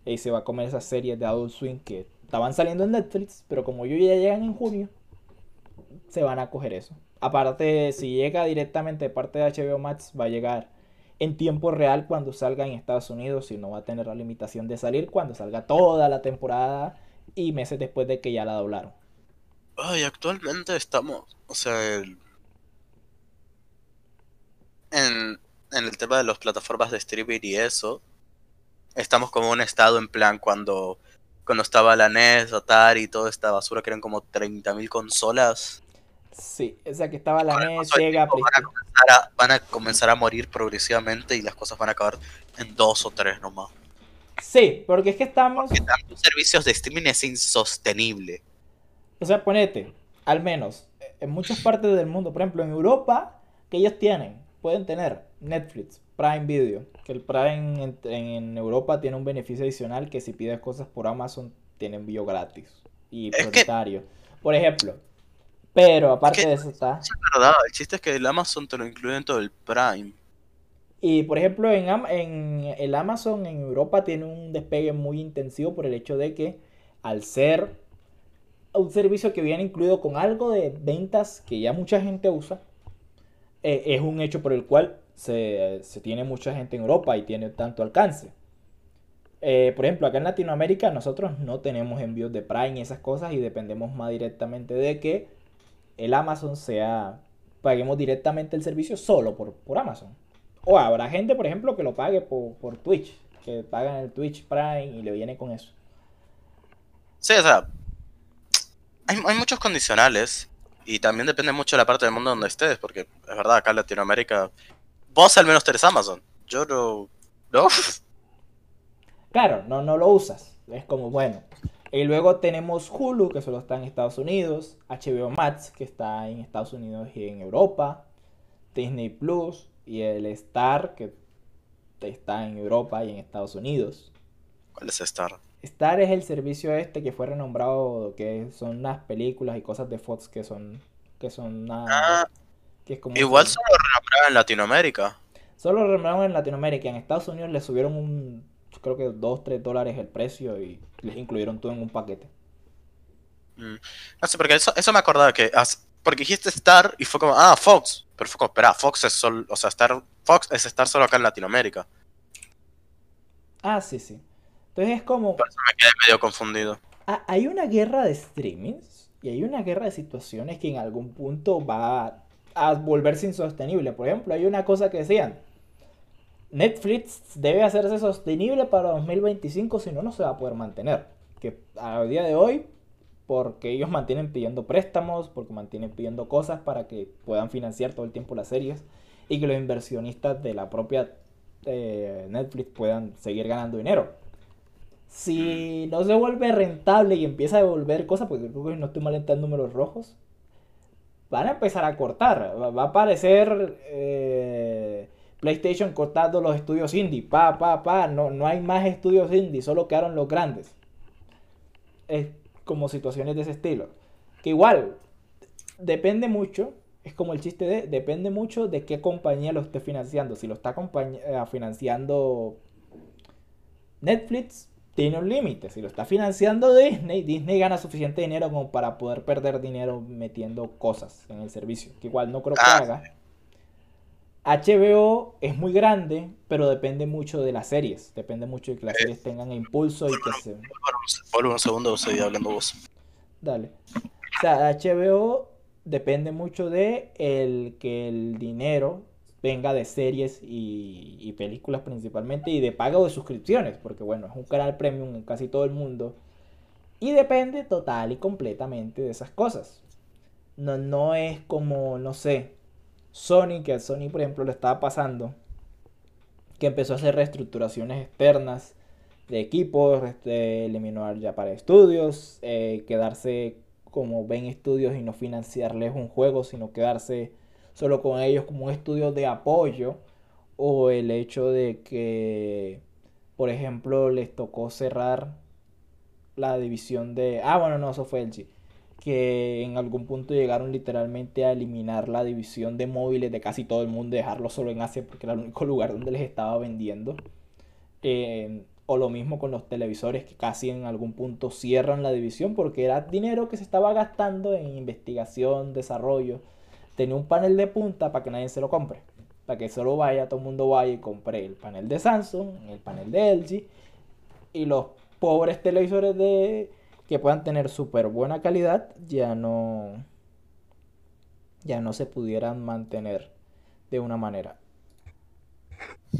y se va a comer esas series de Adult Swim que estaban saliendo en Netflix, pero como ellos ya llegan en junio, se van a coger eso. Aparte, si llega directamente de parte de HBO Max, va a llegar en tiempo real cuando salga en Estados Unidos y no va a tener la limitación de salir cuando salga toda la temporada y meses después de que ya la doblaron. Ay, actualmente estamos, o sea, en, en el tema de las plataformas de streaming y eso, estamos como un estado en plan cuando, cuando estaba la NES, Atari y toda esta basura que eran como 30.000 consolas. Sí, o sea que estaba la NES, Sega, van a, comenzar a, van a comenzar a morir progresivamente y las cosas van a acabar en dos o tres nomás. Sí, porque es que estamos, Que tantos servicios de streaming es insostenible. o sea, ponete, al menos en muchas partes del mundo, por ejemplo en Europa, que ellos tienen, pueden tener Netflix, Prime Video, que el Prime en, en Europa tiene un beneficio adicional que si pides cosas por Amazon tiene envío gratis y Es que- prioritario. Por ejemplo, pero aparte que- de eso está Es verdad, el chiste es que el Amazon te lo incluye en todo el Prime. Y por ejemplo, en, Am- en el Amazon en Europa tiene un despegue muy intensivo por el hecho de que al ser un servicio que viene incluido con algo de ventas que ya mucha gente usa, eh, es un hecho por el cual se, se tiene mucha gente en Europa y tiene tanto alcance. Eh, por ejemplo, acá en Latinoamérica nosotros no tenemos envíos de Prime y esas cosas y dependemos más directamente de que el Amazon sea, paguemos directamente el servicio solo por, por Amazon. O habrá gente, por ejemplo, que lo pague por, por Twitch, que pagan el Twitch Prime y le viene con eso. Sí, o sea, hay, hay muchos condicionales y también depende mucho de la parte del mundo donde estés, porque es verdad, acá en Latinoamérica, vos al menos tenés Amazon. Yo no. ¿No? Claro, no, no lo usas. Es como, bueno. Y luego tenemos Hulu, que solo está en Estados Unidos. HBO Max, que está en Estados Unidos y en Europa. Disney Plus y el Star, que está en Europa y en Estados Unidos. ¿Cuál es Star? Star es el servicio este que fue renombrado, que son unas películas y cosas de Fox que son, que son una, Ah, que es como igual un- solo renombraba en Latinoamérica. Solo lo renombraron en Latinoamérica. En Estados Unidos le subieron un, creo que 2, 3 dólares el precio y les incluyeron todo en un paquete. Mm. No sé, porque eso, eso me acordaba que. porque dijiste Star y fue como, ah, Fox. Pero fue como, espera, Fox es solo. O sea, Star, Fox es Star solo acá en Latinoamérica. Ah, sí, sí. Entonces es como, Por eso me quedé medio confundido. ha- hay una guerra de streamings y hay una guerra de situaciones que en algún punto va a volverse insostenible. Por ejemplo, hay una cosa que decían, Netflix debe hacerse sostenible para 2025, si no, no se va a poder mantener. Que a día de hoy, porque ellos mantienen pidiendo préstamos, porque mantienen pidiendo cosas para que puedan financiar todo el tiempo las series y que los inversionistas de la propia eh, Netflix puedan seguir ganando dinero. Si no se vuelve rentable y empieza a devolver cosas, porque creo que no estoy mal en números rojos, van a empezar a cortar. Va, a aparecer eh, PlayStation cortando los estudios indie. Pa, pa, pa. No, no hay más estudios indie, solo quedaron los grandes. Es como situaciones de ese estilo. Que igual, depende mucho. Es como el chiste de, depende mucho de qué compañía lo esté financiando. Si lo está eh, financiando Netflix, tiene un límite. Si lo está financiando Disney, Disney gana suficiente dinero como para poder perder dinero metiendo cosas en el servicio. Que igual no creo que ah, haga. HBO es muy grande, pero depende mucho de las series. Depende mucho de que las eh, series tengan impulso y que se. Vuelvo un segundo, seguí hablando vos. Dale. O sea, HBO depende mucho de el que el dinero venga de series y, películas principalmente y de pago de suscripciones, porque bueno, es un canal premium en casi todo el mundo y depende total y completamente de esas cosas. No, no es como, no sé, Sony, que a Sony por ejemplo le estaba pasando, que empezó a hacer reestructuraciones externas de equipos, este, eliminar ya para estudios, eh, quedarse como ven estudios y no financiarles un juego, sino quedarse solo con ellos como un estudio de apoyo o el hecho de que, por ejemplo, les tocó cerrar la división de... Ah, bueno, no, eso fue el Que en algún punto llegaron literalmente a eliminar la división de móviles de casi todo el mundo, dejarlo solo en Asia porque era el único lugar donde les estaba vendiendo. Eh, o lo mismo con los televisores que casi en algún punto cierran la división porque era dinero que se estaba gastando en investigación, desarrollo tenía un panel de punta para que nadie se lo compre. Para que solo vaya, todo el mundo vaya y compre el panel de Samsung, el panel de LG y los pobres televisores de que puedan tener súper buena calidad ya no ya no se pudieran mantener de una manera.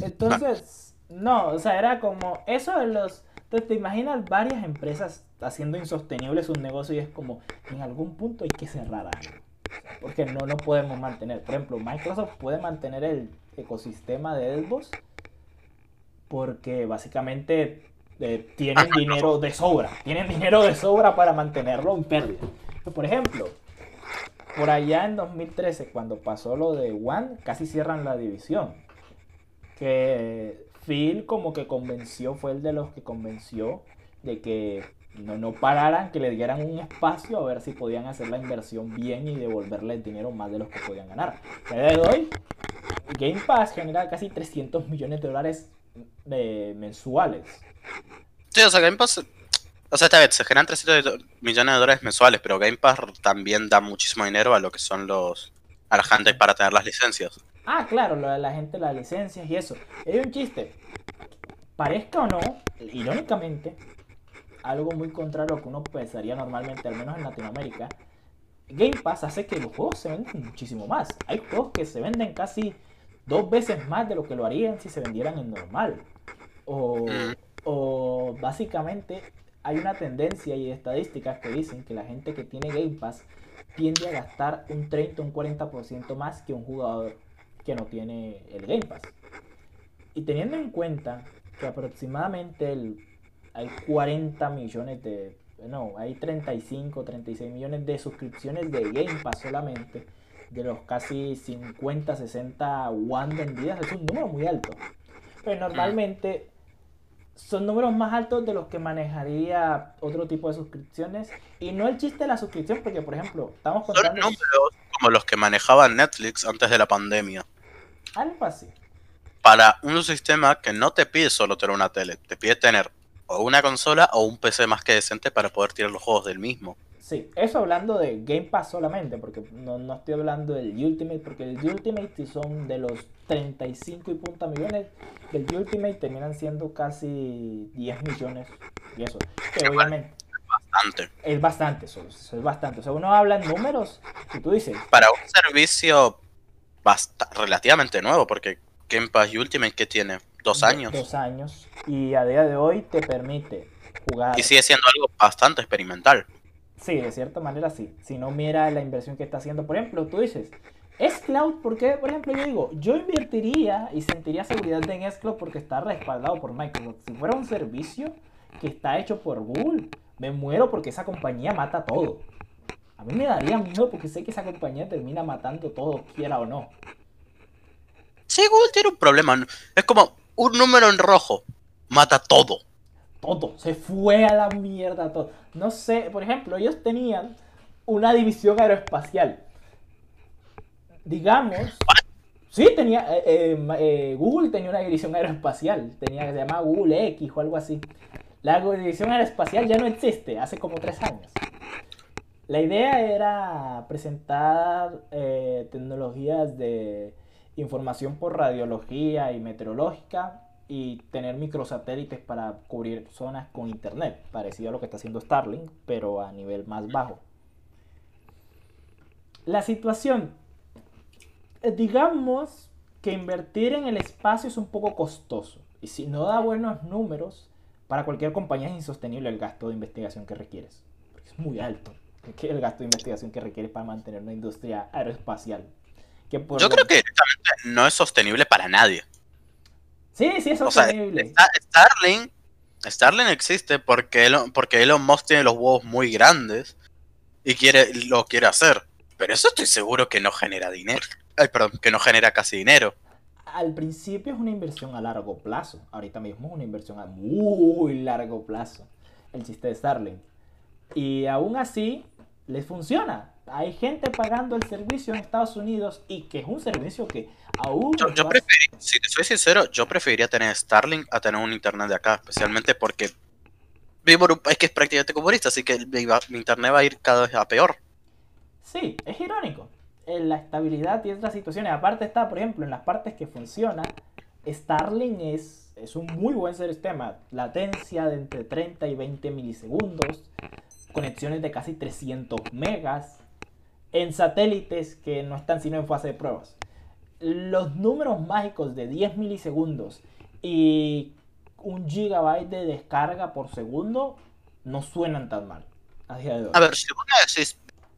Entonces, no, o sea, era como eso de los entonces te imaginas varias empresas haciendo insostenible sus negocios y es como en algún punto hay que cerrar algo porque no lo podemos mantener. Por ejemplo, Microsoft puede mantener el ecosistema de Xbox porque básicamente eh, tienen dinero de sobra, tienen dinero de sobra para mantenerlo en pérdida. Por ejemplo, por allá en 2013, cuando pasó lo de One, casi cierran la división. Que Phil como que convenció, fue el de los que convenció de que no, no pararan, que le dieran un espacio a ver si podían hacer la inversión bien y devolverle el dinero más de los que podían ganar. A día de hoy, Game Pass genera casi 300 millones de dólares de, mensuales. Sí, o sea, Game Pass, o sea, esta vez se generan 300 millones de dólares mensuales, pero Game Pass también da muchísimo dinero a lo que son los, a la gente para tener las licencias. Ah, claro, lo de la gente, las licencias y eso. Es un chiste. Parezca o no, irónicamente, algo muy contrario a lo que uno pensaría normalmente, al menos en Latinoamérica, Game Pass hace que los juegos se vendan muchísimo más. Hay juegos que se venden casi dos veces más de lo que lo harían si se vendieran en normal. O, o básicamente hay una tendencia y estadísticas que dicen que la gente que tiene Game Pass tiende a gastar un 30 o un 40% más que un jugador que no tiene el Game Pass. Y teniendo en cuenta que aproximadamente el hay 40 millones de, no, hay 35, 36 millones de suscripciones de Game Pass solamente, de los casi 50, 60 One vendidas, es un número muy alto. Pero normalmente son números más altos de los que manejaría otro tipo de suscripciones. Y no el chiste de la suscripción, porque por ejemplo, estamos contando... Son números como los que manejaba Netflix antes de la pandemia. Algo así. Para un sistema que no te pide solo tener una tele, te pide tener o una consola o un PC más que decente para poder tirar los juegos del mismo. Sí, eso hablando de Game Pass solamente, porque no, estoy hablando del Ultimate, porque el Ultimate si son de los 35 y punta millones del Ultimate terminan siendo casi 10 millones y eso. Que obviamente bastante. Es bastante, eso, es bastante. O sea, uno habla en números y tú dices... Para un servicio relativamente nuevo, porque Game Pass Ultimate que tiene dos años. Dos años. Y a día de hoy te permite jugar. Y sigue siendo algo bastante experimental. Sí, de cierta manera sí. Si no mira la inversión que está haciendo, por ejemplo, tú dices, es cloud porque, por ejemplo, yo digo, yo invertiría y sentiría seguridad en S-Cloud porque está respaldado por Microsoft. Si fuera un servicio que está hecho por Google, me muero porque esa compañía mata todo. A mí me daría miedo porque sé que esa compañía termina matando todo, quiera o no. Sí, Google tiene un problema. Es como un número en rojo. Mata todo todo, se fue a la mierda todo. No sé, por ejemplo, ellos tenían una división aeroespacial. Digamos, sí, tenía, eh, eh, eh, Google tenía una división aeroespacial, tenía se llamaba Google X o algo así. La división aeroespacial ya no existe, hace como tres años. La idea era presentar tecnologías de información por radiología y meteorológica y tener microsatélites para cubrir zonas con internet, parecido a lo que está haciendo Starlink, pero a nivel más bajo. La situación, eh, digamos que invertir en el espacio es un poco costoso y si no da buenos números, para cualquier compañía es insostenible el gasto de investigación que requieres, porque es muy alto el gasto de investigación que requieres para mantener una industria aeroespacial. Que Yo creo que no es sostenible para nadie. Sí, sí, es sostenible. Starling, Starling existe porque Elon, porque Elon Musk tiene los huevos muy grandes y quiere, lo quiere hacer. Pero eso estoy seguro que no genera dinero. Ay, perdón, que no genera casi dinero. Al principio es una inversión a largo plazo. Ahorita mismo es una inversión a muy largo plazo. El chiste de Starling. Y aún así, les funciona hay gente pagando el servicio en Estados Unidos y que es un servicio que aún... Yo, si te soy sincero, yo preferiría tener Starlink a tener un internet de acá, especialmente porque vivo en un país que es prácticamente comunista, así que mi, internet va a ir cada vez a peor. Sí, es irónico. En la estabilidad y otras situaciones. Aparte está, por ejemplo, en las partes que funciona, Starlink es, es un muy buen sistema. Latencia de entre 30 y 20 milisegundos. Conexiones de casi 300 megas en satélites que no están sino en fase de pruebas. Los números mágicos de 10 milisegundos y un gigabyte de descarga por segundo no suenan tan mal. A, ver, si vos me decís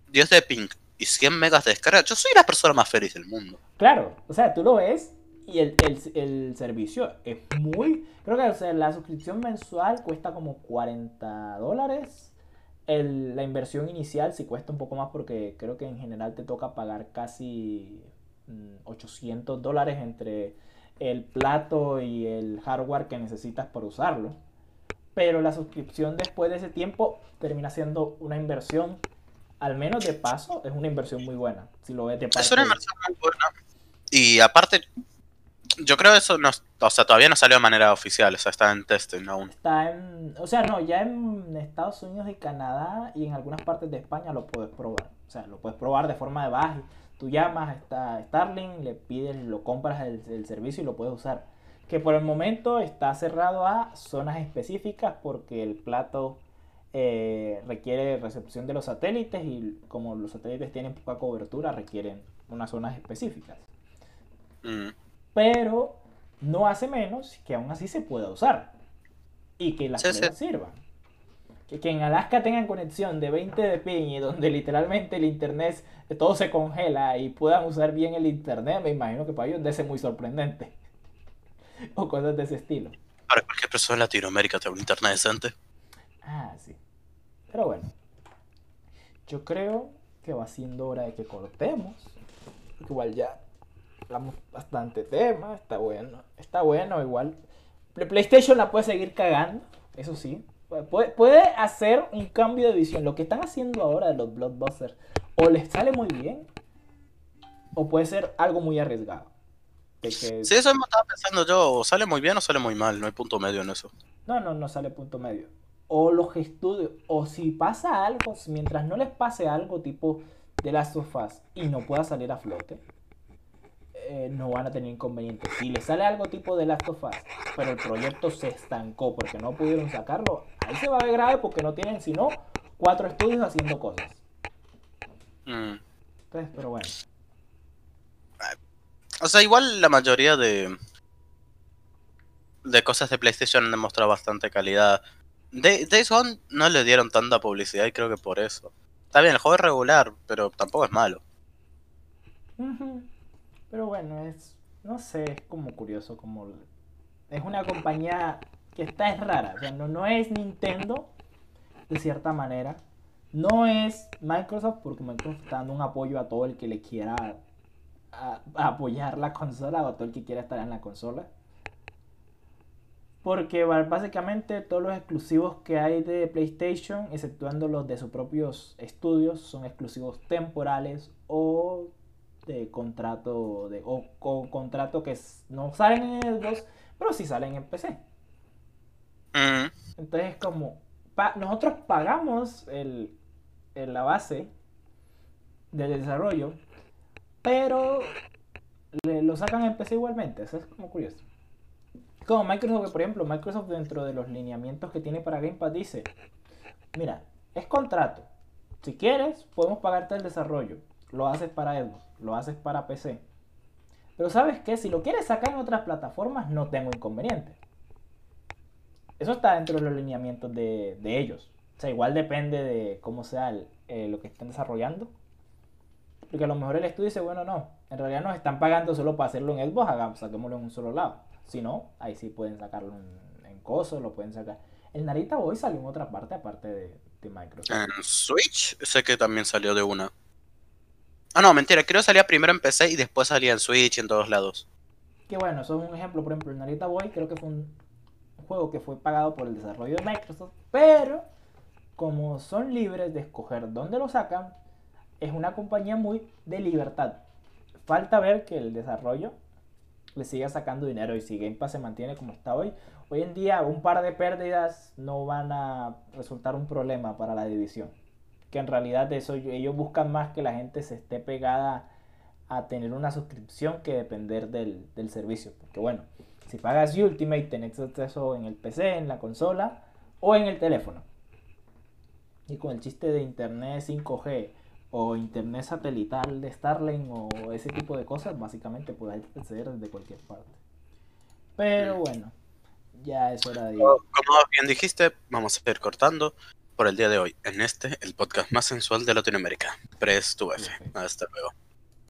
10 de ping y 100 megas de descarga, yo soy la persona más feliz del mundo. Claro, o sea, tú lo ves y el, el, servicio es muy... Creo que la suscripción mensual cuesta como 40 dólares la inversión inicial sí cuesta un poco más porque creo que en general te toca pagar casi 800 mm, dólares entre el plato y el hardware que necesitas para usarlo. Pero la suscripción después de ese tiempo termina siendo una inversión, al menos de paso, es una inversión muy buena. Si lo ves de Es una inversión muy buena. Y aparte, yo creo que eso no, o sea, todavía no salió de manera oficial, o sea, está en testing aún. Está en, o sea, no, ya en Estados Unidos y Canadá y en algunas partes de España lo puedes probar. O sea, lo puedes probar de forma de baja. Tú llamas a Starling, le pides, lo compras el, servicio y lo puedes usar. Que por el momento está cerrado a zonas específicas porque el plato eh, requiere recepción de los satélites y como los satélites tienen poca cobertura requieren unas zonas específicas. Mm pero no hace menos que aún así se pueda usar y que las cosas sirvan. Que, que, en Alaska tengan conexión de 20 de ping y donde literalmente el internet todo se congela y puedan usar bien el internet, me imagino que para ellos debe ser muy sorprendente. o cosas de ese estilo. Para cualquier persona en Latinoamérica tener un internet decente. Ah, sí. Pero bueno, yo creo que va siendo hora de que cortemos. Igual ya hablamos bastante tema, está bueno, está bueno igual. PlayStation la puede seguir cagando, eso sí. Puede, puede hacer un cambio de visión. Lo que están haciendo ahora de los blockbusters, o les sale muy bien, o puede ser algo muy arriesgado. Sí, eso estaba pensando yo, o sale muy bien o sale muy mal, no hay punto medio en eso. No, no, no sale punto medio. O los estudios, o si pasa algo, mientras no les pase algo tipo de Last of Us y no pueda salir a flote, eh, no van a tener inconvenientes. Si le sale algo tipo de Last of Us, pero el proyecto se estancó porque no pudieron sacarlo, ahí se va a ver grave porque no tienen sino cuatro estudios haciendo cosas. Mm. Entonces, pero bueno. O sea, igual la mayoría de de cosas de PlayStation han demostrado bastante calidad. De- Days Gone no le dieron tanta publicidad y creo que por eso. Está bien, el juego es regular, pero tampoco es malo. Pero bueno, es. No sé, es como curioso. como Es una compañía que está es rara. O sea, no, no es Nintendo, de cierta manera. No es Microsoft, porque Microsoft está dando un apoyo a todo el que le quiera a- apoyar la consola o a todo el que quiera estar en la consola. Porque básicamente todos los exclusivos que hay de PlayStation, exceptuando los de sus propios estudios, son exclusivos temporales o de contrato de o, o contrato que no salen en el 2, pero sí salen en PC. Entonces como pa- nosotros pagamos el, el- la base del desarrollo, pero le- lo sacan en PC igualmente. Eso es como curioso. Como Microsoft, que, por ejemplo, Microsoft dentro de los lineamientos que tiene para Game Pass dice, mira, es contrato. Si quieres, podemos pagarte el desarrollo. Lo haces para Xbox, lo haces para PC. Pero sabes qué, si lo quieres sacar en otras plataformas, no tengo inconveniente. Eso está dentro de los lineamientos de, de ellos. O sea, igual depende de cómo sea eh, lo que estén desarrollando. Porque a lo mejor el estudio dice, bueno, no, en realidad nos están pagando solo para hacerlo en Xbox, hagamos, saquémoslo en un solo lado. Si no, ahí sí pueden sacarlo en, en Coso, lo pueden sacar. El Narita Boy salió en otra parte aparte de, de Microsoft. En Switch sé que también salió de una. Ah, no, mentira, creo que salía primero en PC y después salía en Switch y en todos lados. Que bueno, eso es un ejemplo, por ejemplo, Narita Boy creo que fue un juego que fue pagado por el desarrollo de Microsoft, pero como son libres de escoger dónde lo sacan, es una compañía muy de libertad. Falta ver que el desarrollo le siga sacando dinero y si Game Pass se mantiene como está hoy, hoy en día un par de pérdidas no van a resultar un problema para la división. Que en realidad eso ellos buscan más que la gente se esté pegada a tener una suscripción que depender del, del servicio. Porque bueno, si pagas Ultimate tenés acceso en el PC, en la consola o en el teléfono. Y con el chiste de internet 5G o internet satelital de Starlink o ese tipo de cosas, básicamente puedes acceder desde cualquier parte. Pero bueno, ya es hora de... Como bien dijiste, vamos a ir cortando por el día de hoy. En este, el podcast más sensual de Latinoamérica. Press tu F. Hasta luego.